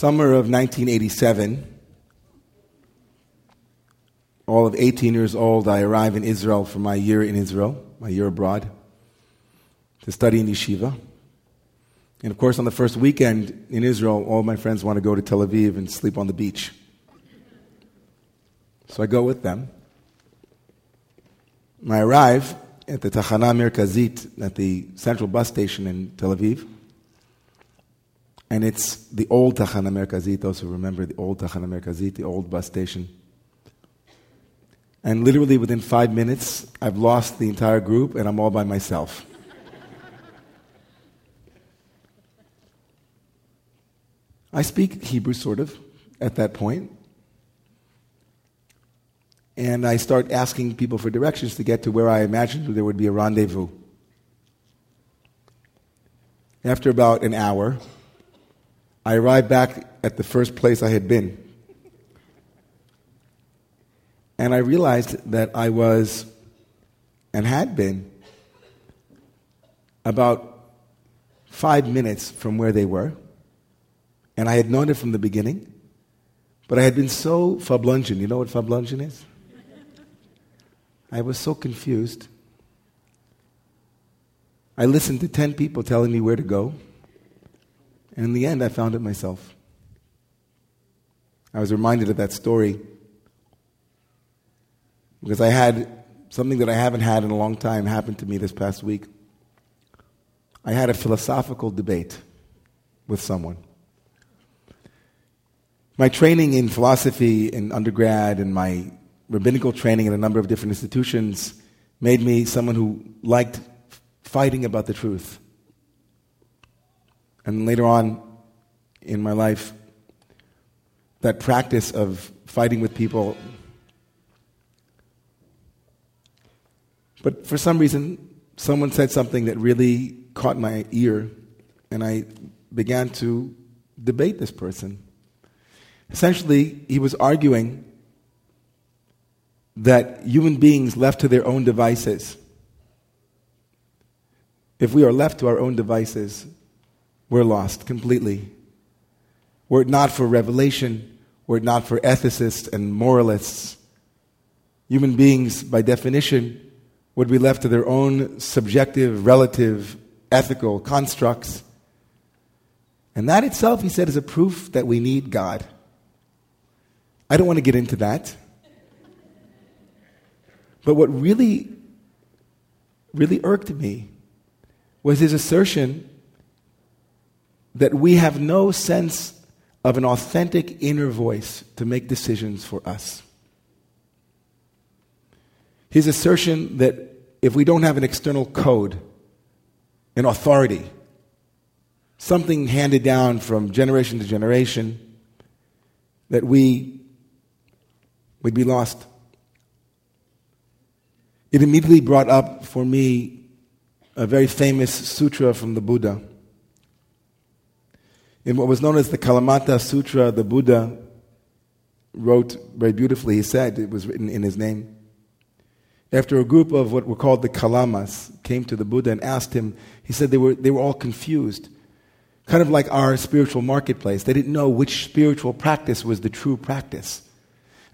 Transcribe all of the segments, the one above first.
Summer of 1987, all of 18 years old, I arrive in Israel for my year in Israel, my year abroad, to study in yeshiva. And of course, on the first weekend in Israel, all my friends want to go to Tel Aviv and sleep on the beach. So I go with them. I arrive at the Tachana Merkazit, at the central bus station in Tel Aviv. And it's the old Tachana Merkazit, those who remember the old Tachana Merkazit, the old bus station. And literally within five minutes, I've lost the entire group and I'm all by myself. I speak Hebrew, sort of, at that point. And I start asking people for directions to get to where I imagined there would be a rendezvous. After about an hour, I arrived back at the first place I had been. And I realized that I was and had been about five minutes from where they were. And I had known it from the beginning. But I had been so fablungen. You know what fablungen is? I was so confused. I listened to 10 people telling me where to go. And in the end, I found it myself. I was reminded of that story because I had something that I haven't had in a long time happen to me this past week. I had a philosophical debate with someone. My training in philosophy in undergrad and my rabbinical training in a number of different institutions made me someone who liked fighting about the truth. And later on in my life, that practice of fighting with people. But for some reason, someone said something that really caught my ear, and I began to debate this person. Essentially, he was arguing that human beings left to their own devices, if we are left to our own devices, we're lost completely. Were it not for revelation, were it not for ethicists and moralists, human beings, by definition, would be left to their own subjective, relative, ethical constructs. And that itself, he said, is a proof that we need God. I don't want to get into that. But what really, really irked me was his assertion that we have no sense of an authentic inner voice to make decisions for us. His assertion that if we don't have an external code, an authority, something handed down from generation to generation, that we would be lost. It immediately brought up for me a very famous sutra from the Buddha. In what was known as the Kalamata Sutra, the Buddha wrote very beautifully, he said, it was written in his name. After a group of what were called the Kalamas came to the Buddha and asked him, he said they were, they were all confused. Kind of like our spiritual marketplace. They didn't know which spiritual practice was the true practice.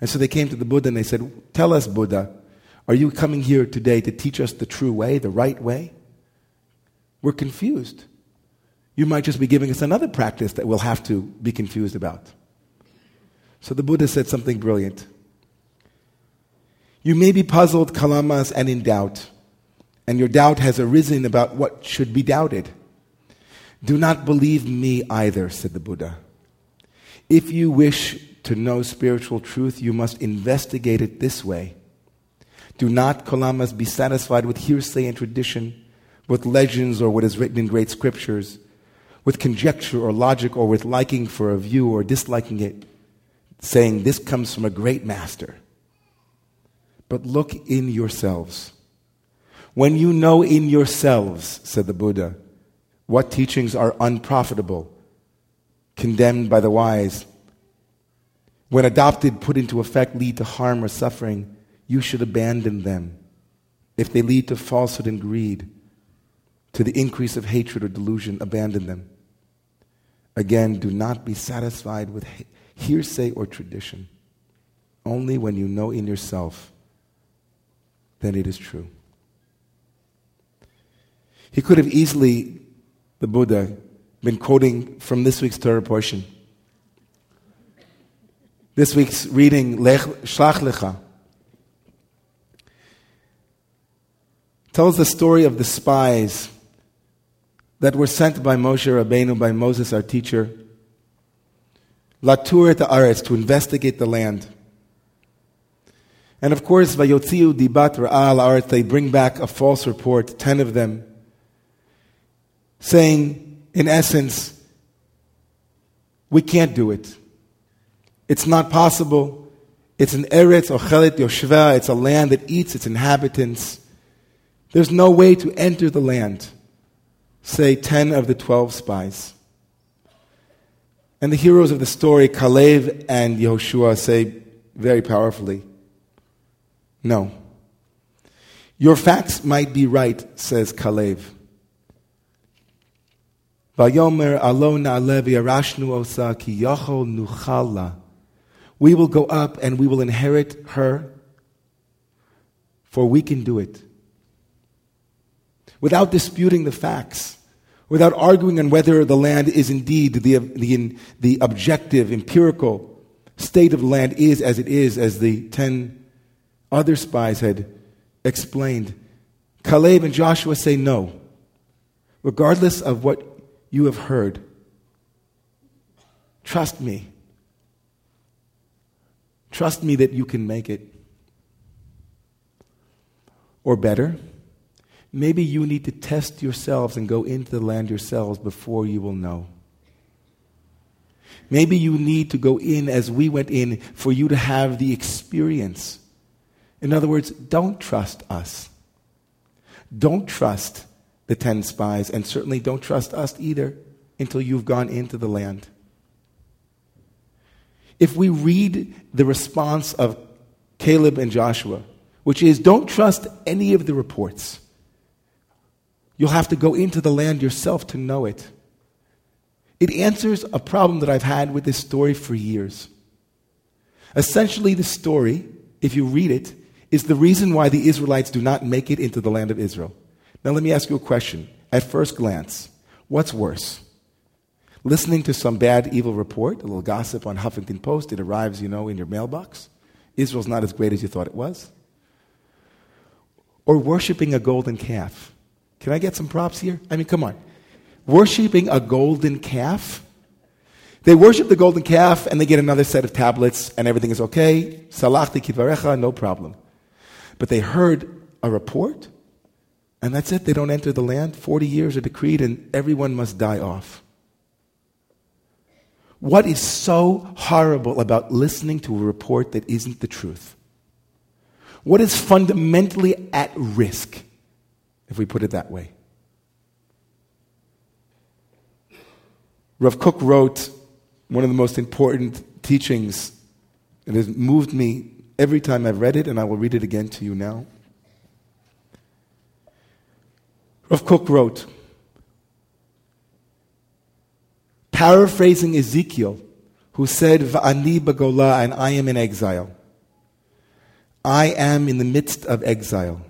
And so they came to the Buddha and they said, Tell us, Buddha, are you coming here today to teach us the true way, the right way? We're confused you might just be giving us another practice that we'll have to be confused about. So the Buddha said something brilliant. You may be puzzled, kalamas, and in doubt, and your doubt has arisen about what should be doubted. Do not believe me either, said the Buddha. If you wish to know spiritual truth, you must investigate it this way. Do not, kalamas, be satisfied with hearsay and tradition, with legends or what is written in great scriptures with conjecture or logic or with liking for a view or disliking it, saying, This comes from a great master. But look in yourselves. When you know in yourselves, said the Buddha, what teachings are unprofitable, condemned by the wise, when adopted, put into effect, lead to harm or suffering, you should abandon them. If they lead to falsehood and greed, to the increase of hatred or delusion, abandon them. Again, do not be satisfied with hearsay or tradition. Only when you know in yourself that it is true. He could have easily, the Buddha, been quoting from this week's Torah portion. This week's reading, Lech, Shlach Lecha, tells the story of the spies that were sent by Moshe Rabbeinu, by Moses, our teacher, Latur et Aretz, to investigate the land. And of course, Vayotziu Dibat Ra'al Aretz, they bring back a false report, ten of them, saying, in essence, we can't do it. It's not possible. It's an Eretz Ochelet Yoshva. It's a land that eats its inhabitants. There's no way to enter the land say 10 of the 12 spies. And the heroes of the story, Kalev and Yehoshua, say very powerfully, No. Your facts might be right, says Kalev. Vayomer alona levi arashnu osa ki yachol nuchala. We will go up and we will inherit her, for we can do it. Without disputing the facts, without arguing on whether the land is indeed the, the, the objective, empirical state of the land is as it is, as the ten other spies had explained. Caleb and Joshua say no. Regardless of what you have heard, trust me. Trust me that you can make it. Or better, Maybe you need to test yourselves and go into the land yourselves before you will know. Maybe you need to go in as we went in for you to have the experience. In other words, don't trust us. Don't trust the ten spies, and certainly don't trust us either until you've gone into the land. If we read the response of Caleb and Joshua, which is don't trust any of the reports. You'll have to go into the land yourself to know it. It answers a problem that I've had with this story for years. Essentially, the story, if you read it, is the reason why the Israelites do not make it into the land of Israel. Now, let me ask you a question. At first glance, what's worse? Listening to some bad, evil report, a little gossip on Huffington Post, it arrives, you know, in your mailbox. Israel's not as great as you thought it was. Or worshiping a golden calf. Can I get some props here? I mean, come on. Worshipping a golden calf? They worship the golden calf and they get another set of tablets and everything is okay. Salachti kidvarecha, no problem. But they heard a report and that's it. They don't enter the land. 40 years are decreed and everyone must die off. What is so horrible about listening to a report that isn't the truth? What is fundamentally at risk? If we put it that way. Rav Kook wrote one of the most important teachings. It has moved me every time I've read it, and I will read it again to you now. Rav Kook wrote, paraphrasing Ezekiel, who said, Va'ani bagola, and I am in exile. I am in the midst of exile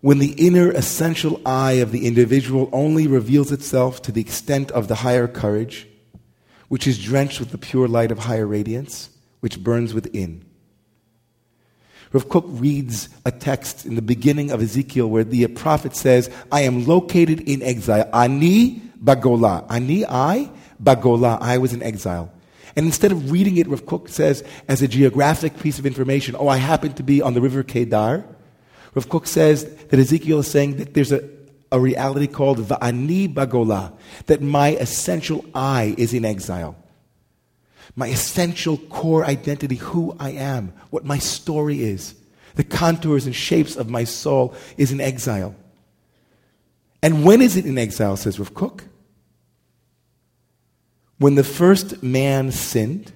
when the inner essential eye of the individual only reveals itself to the extent of the higher courage, which is drenched with the pure light of higher radiance, which burns within. Rav Kook reads a text in the beginning of Ezekiel where the prophet says, I am located in exile. Ani bagola. Ani I, bagola. I was in exile. And instead of reading it, Rav Kook says, as a geographic piece of information, oh, I happen to be on the river Kevar, Rav Kook says that Ezekiel is saying that there's a, a reality called Va'ani Bagola, that my essential I is in exile. My essential core identity, who I am, what my story is, the contours and shapes of my soul is in exile. And when is it in exile, says Rav Kook? When the first man sinned,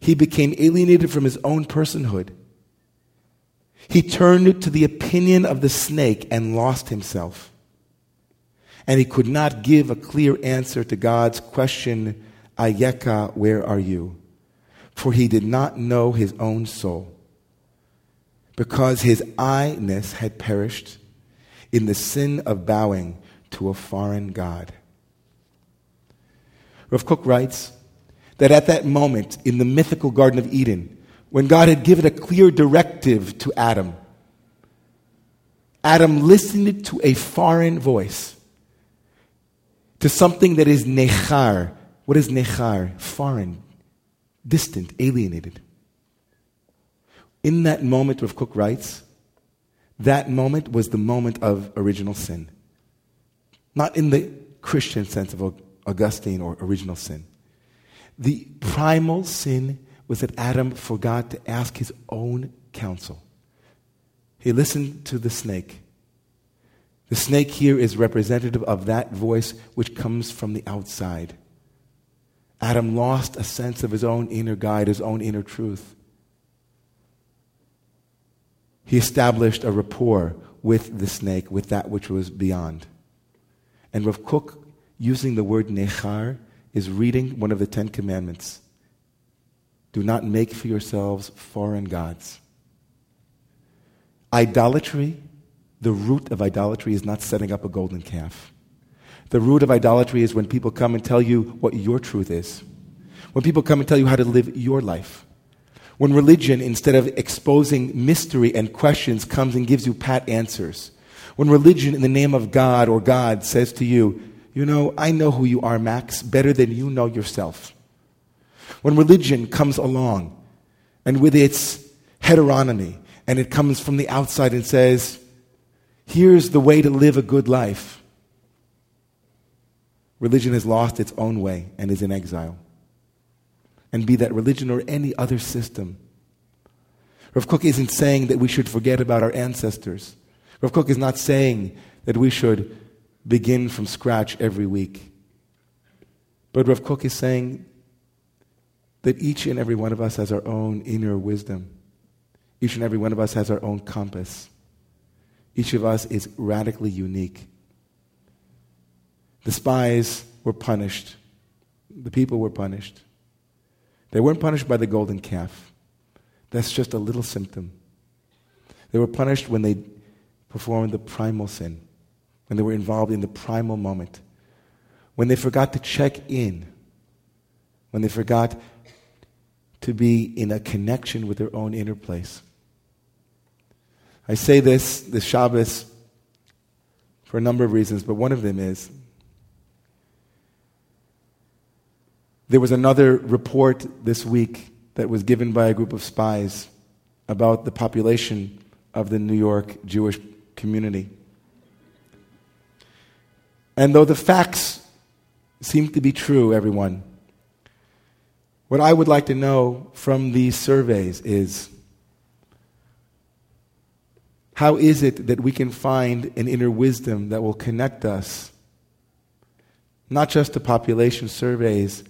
he became alienated from his own personhood he turned to the opinion of the snake and lost himself. And he could not give a clear answer to God's question Ayeka, where are you? For he did not know his own soul, because his I-ness had perished in the sin of bowing to a foreign God. Rav Kook writes that at that moment in the mythical Garden of Eden, when God had given a clear directive to Adam, Adam listened to a foreign voice, to something that is nechar. What is nechar? Foreign, distant, alienated. In that moment, Rav Kook writes, that moment was the moment of original sin. Not in the Christian sense of Augustine or original sin. The primal sin was that Adam forgot to ask his own counsel. He listened to the snake. The snake here is representative of that voice which comes from the outside. Adam lost a sense of his own inner guide, his own inner truth. He established a rapport with the snake, with that which was beyond. And Rav Kook, using the word nechar, is reading one of the Ten Commandments. Do not make for yourselves foreign gods. Idolatry, the root of idolatry is not setting up a golden calf. The root of idolatry is when people come and tell you what your truth is. When people come and tell you how to live your life. When religion, instead of exposing mystery and questions, comes and gives you pat answers. When religion, in the name of God or God, says to you, You know, I know who you are, Max, better than you know yourself. When religion comes along and with its heteronomy, and it comes from the outside and says, Here's the way to live a good life. Religion has lost its own way and is in exile and be that religion or any other system. Rav Kook isn't saying that we should forget about our ancestors. Rav Kook is not saying that we should begin from scratch every week. But Rav Kook is saying that each and every one of us has our own inner wisdom. Each and every one of us has our own compass. Each of us is radically unique. The spies were punished. The people were punished. They weren't punished by the golden calf. That's just a little symptom. They were punished when they performed the primal sin, when they were involved in the primal moment, when they forgot to check in, when they forgot to be in a connection with their own inner place. I say this, this Shabbos, for a number of reasons, but one of them is There was another report this week that was given by a group of spies about the population of the New York Jewish community. And though the facts seem to be true, everyone, what I would like to know from these surveys is how is it that we can find an inner wisdom that will connect us, not just to population surveys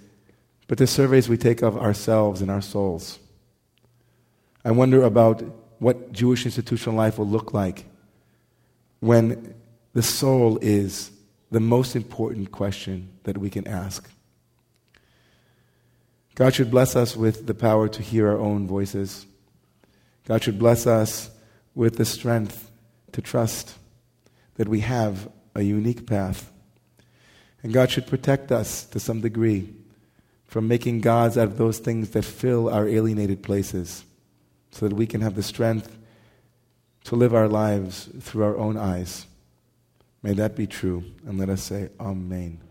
but the surveys we take of ourselves and our souls. I wonder about what Jewish institutional life will look like when the soul is the most important question that we can ask. God should bless us with the power to hear our own voices. God should bless us with the strength to trust that we have a unique path. And God should protect us to some degree from making gods out of those things that fill our alienated places so that we can have the strength to live our lives through our own eyes. May that be true. And let us say, Amen.